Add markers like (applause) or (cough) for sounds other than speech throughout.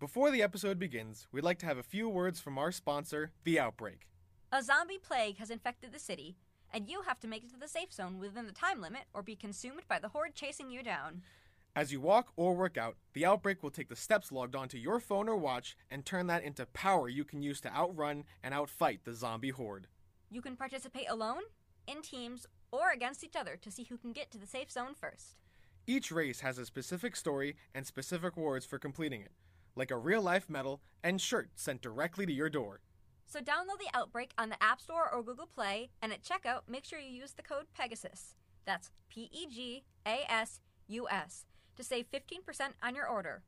Before the episode begins, we'd like to have a few words from our sponsor, The Outbreak. A zombie plague has infected the city, and you have to make it to the safe zone within the time limit or be consumed by the horde chasing you down. As you walk or work out, The Outbreak will take the steps logged onto your phone or watch and turn that into power you can use to outrun and outfight the zombie horde. You can participate alone, in teams, or against each other to see who can get to the safe zone first. Each race has a specific story and specific rewards for completing it, like a real life medal and shirt sent directly to your door. So download the Outbreak on the App Store or Google Play, and at checkout, make sure you use the code PEGASUS. That's P E G A S U S to save 15% on your order.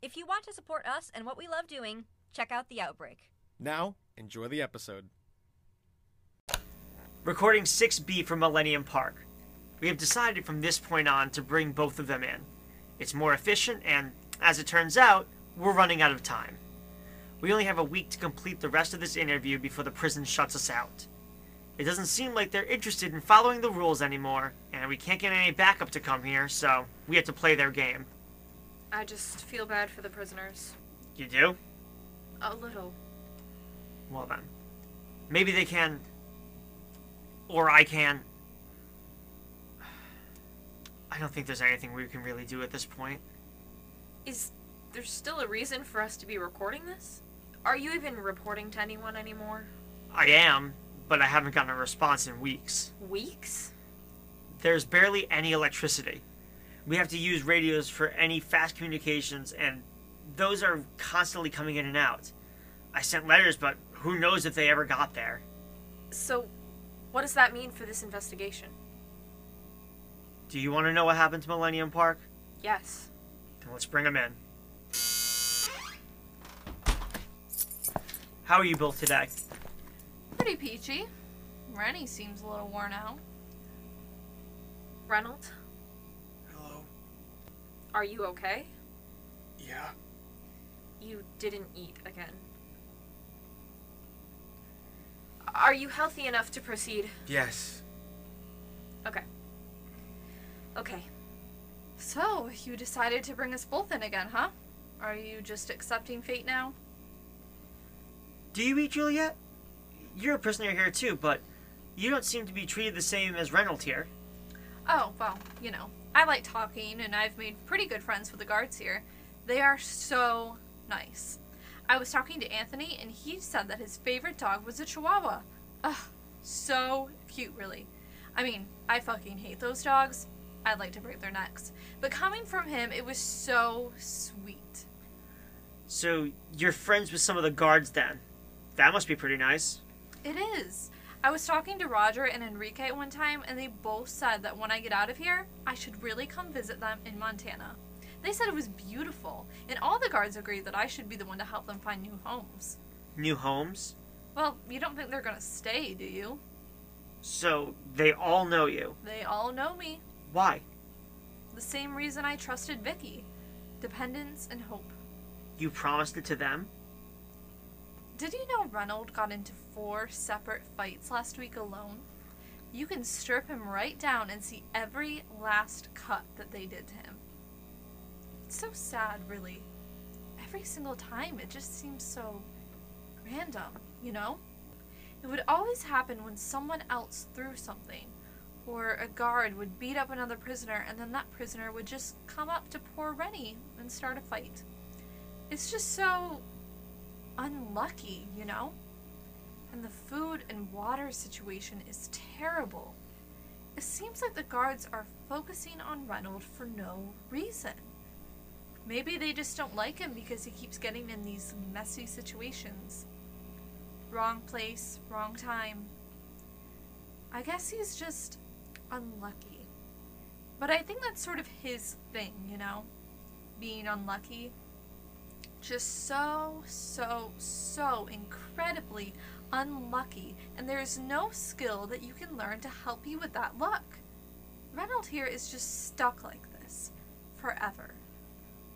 If you want to support us and what we love doing, check out the Outbreak. Now, enjoy the episode. Recording 6B from Millennium Park. We have decided from this point on to bring both of them in. It's more efficient, and as it turns out, we're running out of time. We only have a week to complete the rest of this interview before the prison shuts us out. It doesn't seem like they're interested in following the rules anymore, and we can't get any backup to come here, so we have to play their game. I just feel bad for the prisoners. You do? A little. Well then. Maybe they can. Or I can. (sighs) I don't think there's anything we can really do at this point. Is there still a reason for us to be recording this? Are you even reporting to anyone anymore? I am, but I haven't gotten a response in weeks. Weeks? There's barely any electricity. We have to use radios for any fast communications, and those are constantly coming in and out. I sent letters, but who knows if they ever got there. So, what does that mean for this investigation? Do you want to know what happened to Millennium Park? Yes. Then let's bring him in. How are you both today? Pretty peachy. Rennie seems a little worn out. Reynolds, Hello. are you okay? Yeah. You didn't eat again. Are you healthy enough to proceed? Yes. Okay. Okay. So, you decided to bring us both in again, huh? Are you just accepting fate now? Do you eat Juliet? You're a prisoner here too, but you don't seem to be treated the same as Reynolds here. Oh, well, you know, I like talking and I've made pretty good friends with the guards here. They are so nice. I was talking to Anthony and he said that his favorite dog was a Chihuahua. Ugh, so cute, really. I mean, I fucking hate those dogs. I'd like to break their necks. But coming from him, it was so sweet. So you're friends with some of the guards then? That must be pretty nice. It is. I was talking to Roger and Enrique one time, and they both said that when I get out of here, I should really come visit them in Montana. They said it was beautiful, and all the guards agreed that I should be the one to help them find new homes. New homes? Well, you don't think they're gonna stay, do you? So they all know you. They all know me. Why? The same reason I trusted Vicky dependence and hope. You promised it to them? Did you know Reynolds got into four separate fights last week alone? You can strip him right down and see every last cut that they did to him. It's so sad, really. Every single time, it just seems so random, you know? It would always happen when someone else threw something, or a guard would beat up another prisoner, and then that prisoner would just come up to poor Rennie and start a fight. It's just so unlucky, you know? And the food and water situation is terrible. It seems like the guards are focusing on Reynold for no reason. Maybe they just don't like him because he keeps getting in these messy situations. Wrong place, wrong time. I guess he's just unlucky. But I think that's sort of his thing, you know? Being unlucky just so, so, so incredibly unlucky, and there is no skill that you can learn to help you with that luck. Reynolds here is just stuck like this forever.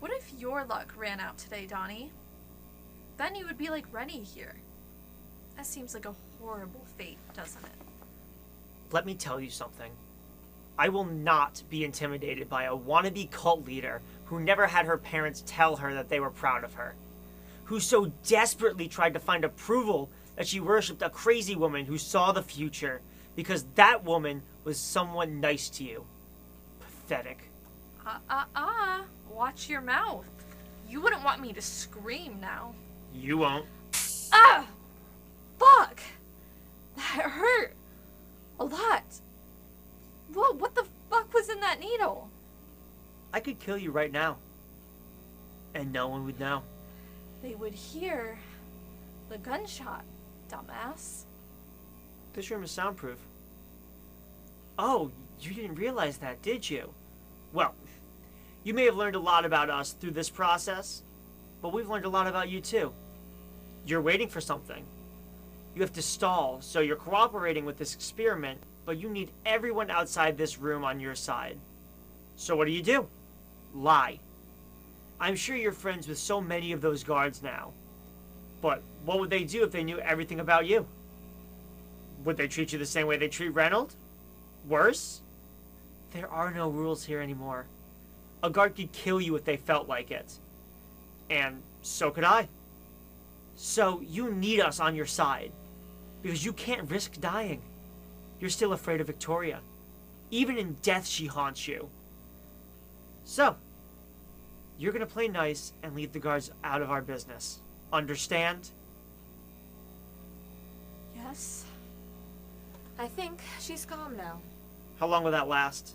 What if your luck ran out today, Donnie? Then you would be like Rennie here. That seems like a horrible fate, doesn't it? Let me tell you something. I will not be intimidated by a wannabe cult leader who never had her parents tell her that they were proud of her, who so desperately tried to find approval that she worshipped a crazy woman who saw the future because that woman was someone nice to you. Pathetic. Uh uh uh. Watch your mouth. You wouldn't want me to scream now. You won't. Ah! Fuck! That hurt. A lot. What, what the fuck was in that needle? I could kill you right now. And no one would know. They would hear the gunshot, dumbass. This room is soundproof. Oh, you didn't realize that, did you? Well, you may have learned a lot about us through this process, but we've learned a lot about you too. You're waiting for something. You have to stall, so you're cooperating with this experiment, but you need everyone outside this room on your side. So what do you do? Lie. I'm sure you're friends with so many of those guards now. But what would they do if they knew everything about you? Would they treat you the same way they treat Reynold? Worse? There are no rules here anymore. A guard could kill you if they felt like it. And so could I. So you need us on your side. Because you can't risk dying. You're still afraid of Victoria. Even in death, she haunts you. So, you're gonna play nice and leave the guards out of our business. Understand? Yes? I think she's calm now. How long will that last?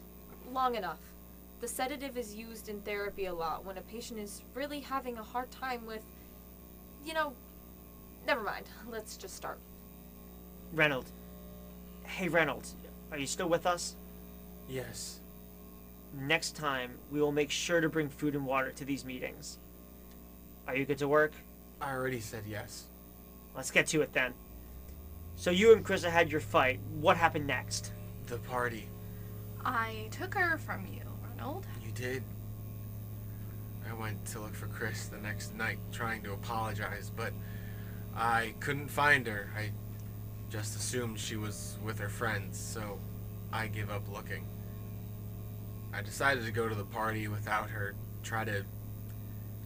Long enough. The sedative is used in therapy a lot when a patient is really having a hard time with. You know. Never mind. Let's just start. Reynold. Hey, Reynold. Are you still with us? Yes. Next time, we will make sure to bring food and water to these meetings. Are you good to work? I already said yes. Let's get to it then. So you and Krista had your fight. What happened next? The party. I took her from you, Ronald. You did. I went to look for Chris the next night, trying to apologize, but I couldn't find her. I just assumed she was with her friends, so I gave up looking. I decided to go to the party without her, try to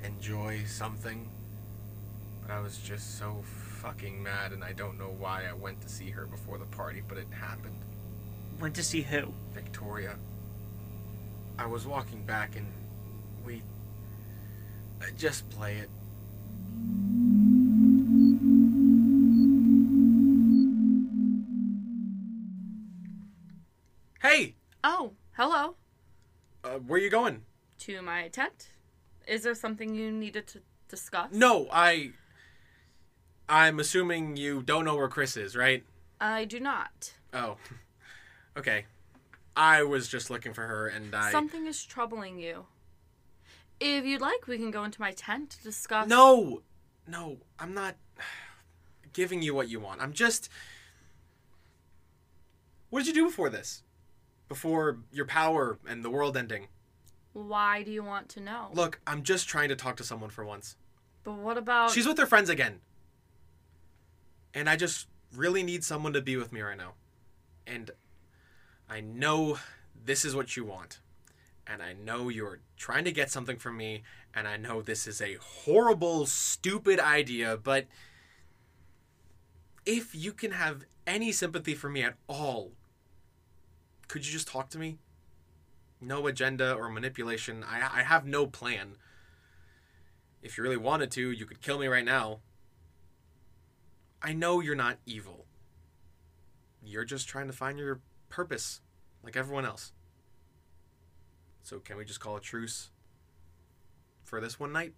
enjoy something. But I was just so fucking mad, and I don't know why I went to see her before the party, but it happened. Went to see who? Victoria. I was walking back and we. Uh, just play it. Hey! Oh, hello. Uh, where are you going? To my tent. Is there something you needed to discuss? No, I. I'm assuming you don't know where Chris is, right? I do not. Oh. (laughs) Okay. I was just looking for her and I. Something is troubling you. If you'd like, we can go into my tent to discuss. No! No, I'm not (sighs) giving you what you want. I'm just. What did you do before this? Before your power and the world ending? Why do you want to know? Look, I'm just trying to talk to someone for once. But what about. She's with her friends again. And I just really need someone to be with me right now. And I know this is what you want. And I know you're trying to get something from me. And I know this is a horrible, stupid idea. But if you can have any sympathy for me at all, could you just talk to me? No agenda or manipulation. I, I have no plan. If you really wanted to, you could kill me right now. I know you're not evil. You're just trying to find your purpose, like everyone else. So, can we just call a truce for this one night?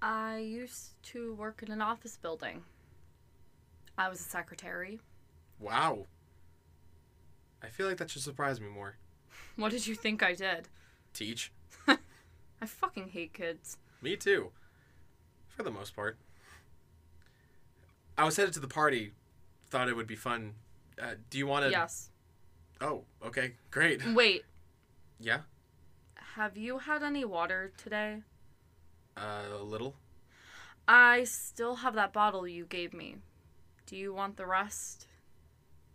I used to work in an office building. I was a secretary. Wow. I feel like that should surprise me more. (laughs) What did you think I did? Teach? (laughs) I fucking hate kids. Me too. For the most part. I was headed to the party. Thought it would be fun. Uh, do you want to? Yes. Oh, okay, great. (laughs) Wait, Yeah, have you had any water today? uh, a little. I still have that bottle you gave me. Do you want the rest?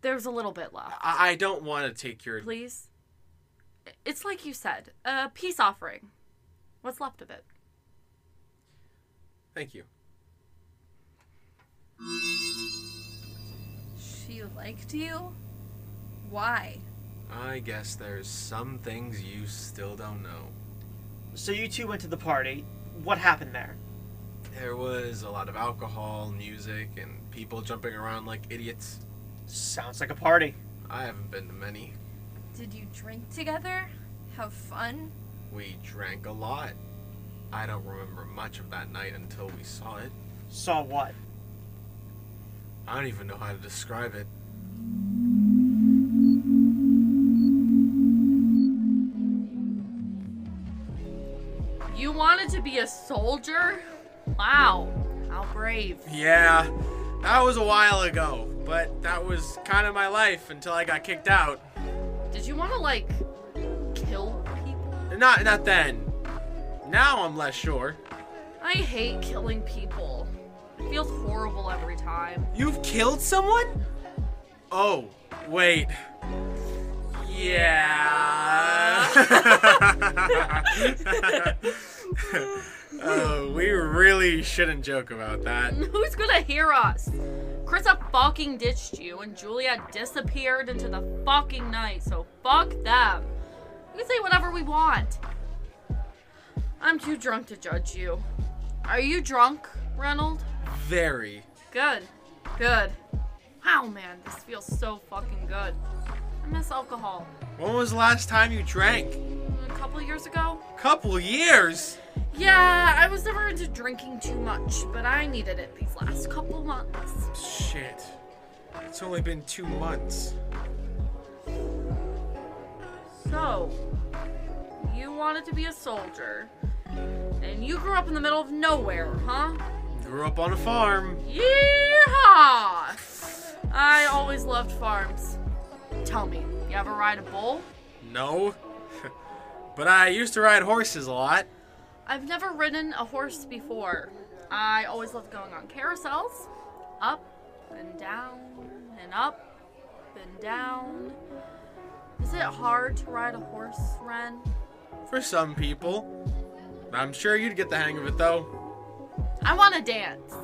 There's a little bit left. I, I don't want to take your. Please? It's like you said, a peace offering. What's left of it? Thank you. She liked you? Why? I guess there's some things you still don't know. So you two went to the party. What happened there? There was a lot of alcohol, music, and people jumping around like idiots. Sounds like a party. I haven't been to many. Did you drink together? Have fun? We drank a lot. I don't remember much of that night until we saw it. Saw what? I don't even know how to describe it. You wanted to be a soldier? Wow, how brave. Yeah, that was a while ago, but that was kind of my life until I got kicked out. Did you want to, like, kill people? Not not then. Now I'm less sure. I hate killing people. It feels horrible every time. You've killed someone? Oh, wait. Yeah. (laughs) (laughs) oh, we really shouldn't joke about that. (laughs) Who's gonna hear us? Krista fucking ditched you, and Julia disappeared into the fucking night, so fuck them. We can say whatever we want. I'm too drunk to judge you. Are you drunk, Reynold? Very. Good. Good. Wow, man, this feels so fucking good. I miss alcohol. When was the last time you drank? Couple years ago? Couple years. Yeah, I was never into drinking too much, but I needed it these last couple months. Shit. It's only been two months. So, you wanted to be a soldier, and you grew up in the middle of nowhere, huh? Grew up on a farm. Yeehaw! I always loved farms. Tell me, you ever ride a bull? No. But I used to ride horses a lot. I've never ridden a horse before. I always loved going on carousels. Up and down and up and down. Is it hard to ride a horse, Ren? For some people. I'm sure you'd get the hang of it though. I want to dance.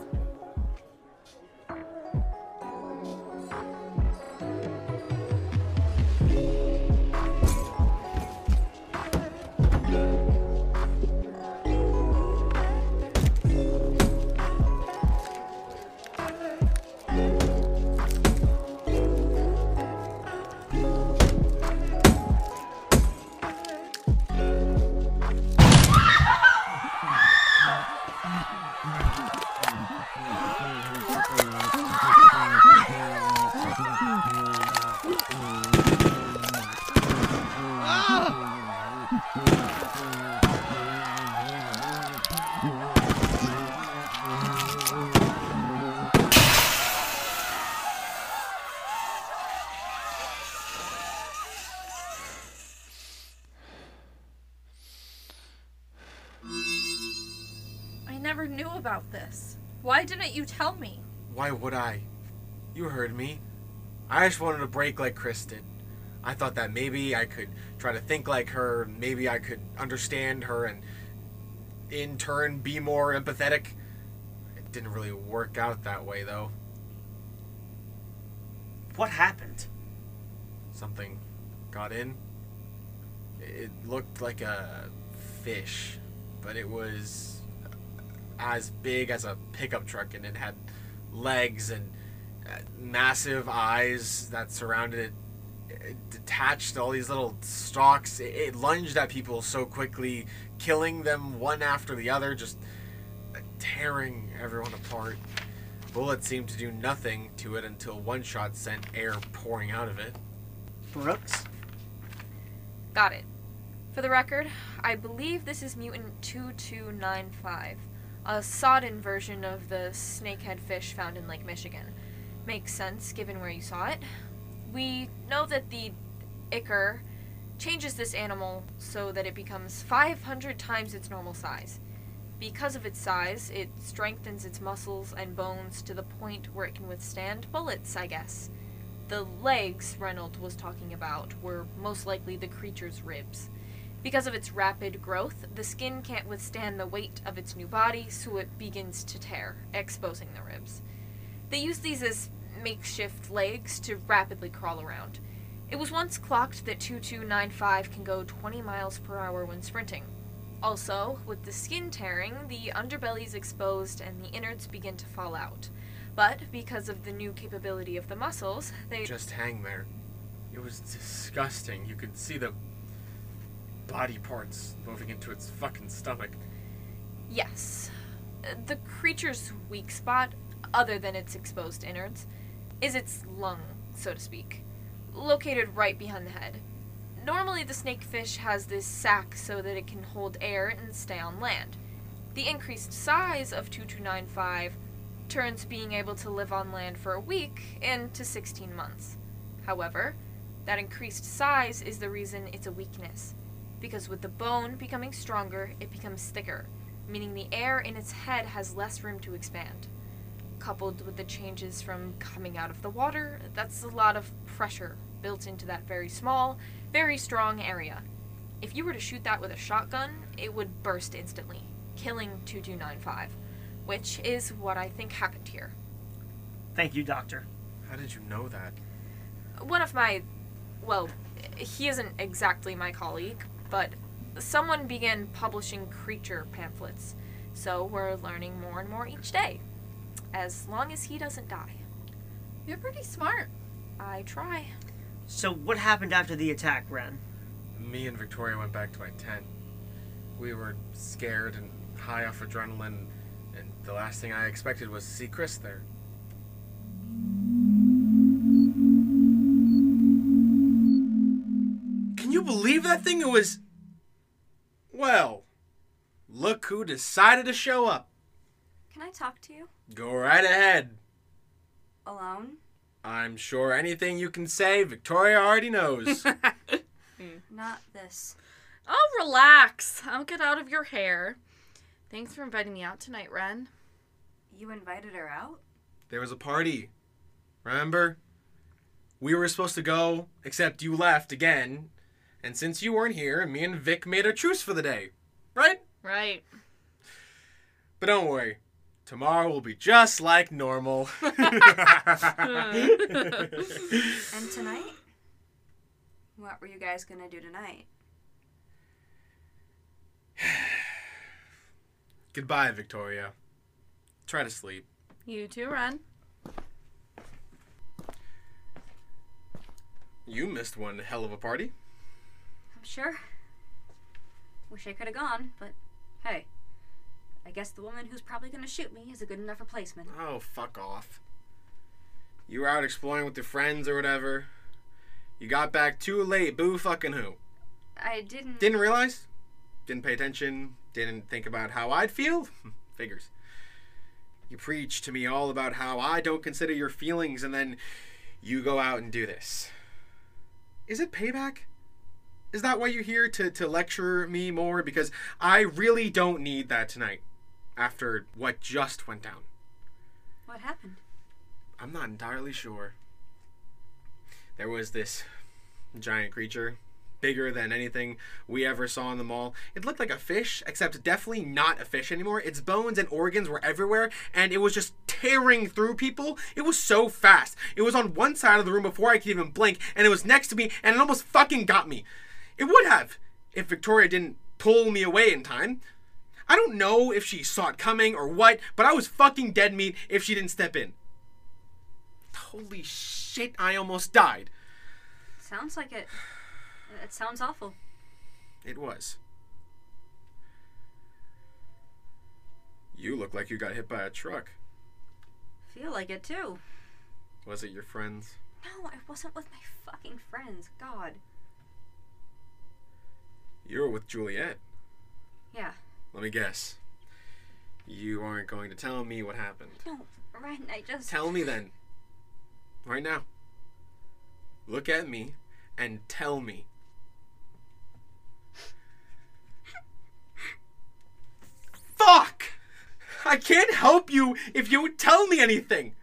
Didn't you tell me? Why would I? You heard me. I just wanted to break like Chris did. I thought that maybe I could try to think like her, maybe I could understand her and in turn be more empathetic. It didn't really work out that way though. What happened? Something got in. It looked like a fish, but it was as big as a pickup truck and it had legs and uh, massive eyes that surrounded it. It detached all these little stalks. It, it lunged at people so quickly, killing them one after the other, just uh, tearing everyone apart. Bullets seemed to do nothing to it until one shot sent air pouring out of it. Brooks? Got it. For the record, I believe this is mutant 2295, a sodden version of the snakehead fish found in Lake Michigan. Makes sense given where you saw it. We know that the Ichor changes this animal so that it becomes 500 times its normal size. Because of its size, it strengthens its muscles and bones to the point where it can withstand bullets, I guess. The legs Reynolds was talking about were most likely the creature's ribs. Because of its rapid growth, the skin can't withstand the weight of its new body, so it begins to tear, exposing the ribs. They use these as makeshift legs to rapidly crawl around. It was once clocked that 2295 can go 20 miles per hour when sprinting. Also, with the skin tearing, the underbelly is exposed and the innards begin to fall out. But because of the new capability of the muscles, they Just hang there. It was disgusting. You could see the body parts moving into its fucking stomach. Yes. The creature's weak spot, other than its exposed innards, is its lung, so to speak, located right behind the head. Normally, the snakefish has this sac so that it can hold air and stay on land. The increased size of 2295 turns being able to live on land for a week into 16 months. However, that increased size is the reason it's a weakness, because with the bone becoming stronger, it becomes thicker meaning the air in its head has less room to expand. Coupled with the changes from coming out of the water, that's a lot of pressure built into that very small, very strong area. If you were to shoot that with a shotgun, it would burst instantly, killing 2295, which is what I think happened here. Thank you, Doctor. How did you know that? One of my, well, he isn't exactly my colleague, but someone began publishing creature pamphlets, so we're learning more and more each day. As long as he doesn't die. You're pretty smart. I try. So, what happened after the attack, Ren? Me and Victoria went back to my tent. We were scared and high off adrenaline, and the last thing I expected was to see Chris there. Can you believe that thing? It was. Well, look who decided to show up. Can I talk to you? Go right ahead. Alone? I'm sure anything you can say, Victoria already knows. (laughs) Hmm. Not this. Oh, relax. I'll get out of your hair. Thanks for inviting me out tonight, Ren. You invited her out? there was a party. Remember? We were supposed to go, except you left again. And since you weren't here, me and Vic made a truce for the day. Right? Right. But don't worry. Tomorrow will be just like normal. (laughs) (laughs) And tonight? What were you guys gonna do tonight? (sighs) Goodbye, Victoria. Try to sleep. You too, Ren. You missed one hell of a party. Sure. Wish I could have gone, but hey. I guess the woman who's probably gonna shoot me is a good enough replacement. Oh, fuck off. You were out exploring with your friends or whatever. You got back too late, boo fucking who. I didn't. Didn't realize? Didn't pay attention? Didn't think about how I'd feel? (laughs) Figures. You preach to me all about how I don't consider your feelings, and then you go out and do this. Is it payback? Is that why you're here to, to lecture me more? Because I really don't need that tonight after what just went down. What happened? I'm not entirely sure. There was this giant creature, bigger than anything we ever saw in the mall. It looked like a fish, except definitely not a fish anymore. Its bones and organs were everywhere, and it was just tearing through people. It was so fast. It was on one side of the room before I could even blink, and it was next to me, and it almost fucking got me. It would have, if Victoria didn't pull me away in time. I don't know if she saw it coming or what, but I was fucking dead meat if she didn't step in. Holy shit, I almost died. Sounds like it. It sounds awful. It was. You look like you got hit by a truck. Feel like it too. Was it your friends? No, I wasn't with my fucking friends. God. You were with Juliet. Yeah. Let me guess. You aren't going to tell me what happened. No, Ren, I just. Tell me then. Right now. Look at me and tell me. Fuck! I can't help you if you tell me anything.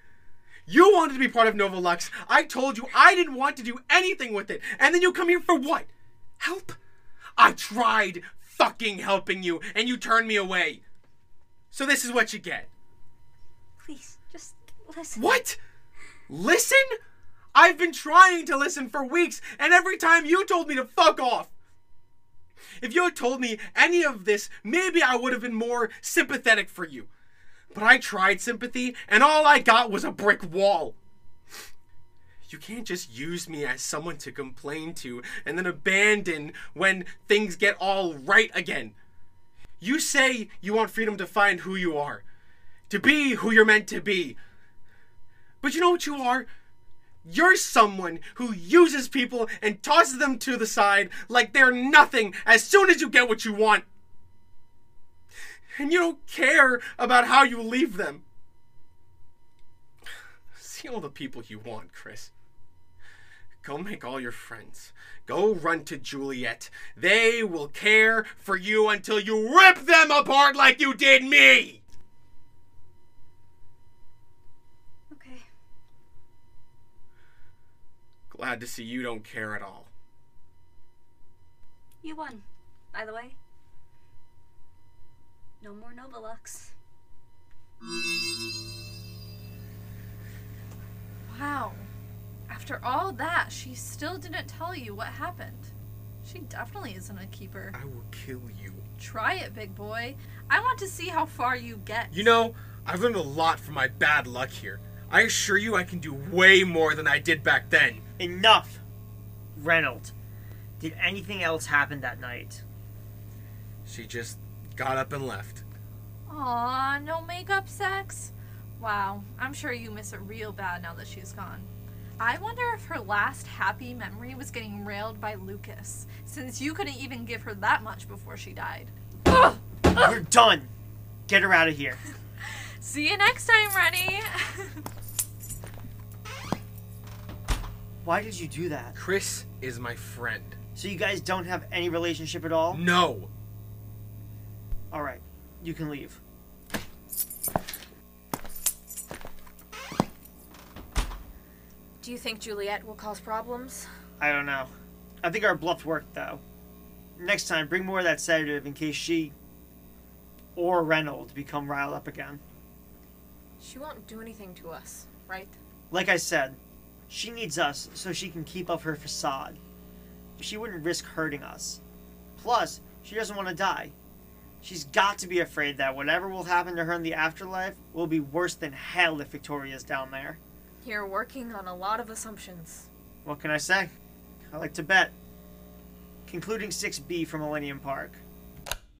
You wanted to be part of Nova Lux. I told you I didn't want to do anything with it. And then you come here for what? Help? I tried fucking helping you, and you turned me away. So this is what you get. Please, just listen. What? Listen? I've been trying to listen for weeks, and every time you told me to fuck off. If you had told me any of this, maybe I would have been more sympathetic for you. But I tried sympathy, and all I got was a brick wall. You can't just use me as someone to complain to and then abandon when things get all right again. You say you want freedom to find who you are, to be who you're meant to be. But you know what you are? You're someone who uses people and tosses them to the side like they're nothing as soon as you get what you want. And you don't care about how you leave them. (sighs) See all the people you want, Chris. Go make all your friends. Go run to Juliet. They will care for you until you rip them apart like you did me! Okay. Glad to see you don't care at all. You won, by the way. No more Nova Lux. Wow. After all that, she still didn't tell you what happened. She definitely isn't a keeper. I will kill you. Try it, big boy. I want to see how far you get. You know, I've learned a lot from my bad luck here. I assure you I can do way more than I did back then. Enough! Reynolds, did anything else happen that night? She just got up and left. Aw, no makeup sex? Wow, I'm sure you miss it real bad now that she's gone. I wonder if her last happy memory was getting railed by Lucas, since you couldn't even give her that much before she died. We're done! Get her out of here. (laughs) See you next time, Rennie! Why did you do that? Chris is my friend. So you guys don't have any relationship at all? No. Alright, you can leave. Do you think Juliet will cause problems? I don't know. I think our bluff worked, though. Next time, bring more of that sedative in case she or Reynolds become riled up again. She won't do anything to us, right? Like I said, she needs us so she can keep up her facade. She wouldn't risk hurting us. Plus, she doesn't want to die. She's got to be afraid that whatever will happen to her in the afterlife will be worse than hell if Victoria's down there. You're working on a lot of assumptions. What can I say? I like to bet. Concluding 6B from Millennium Park.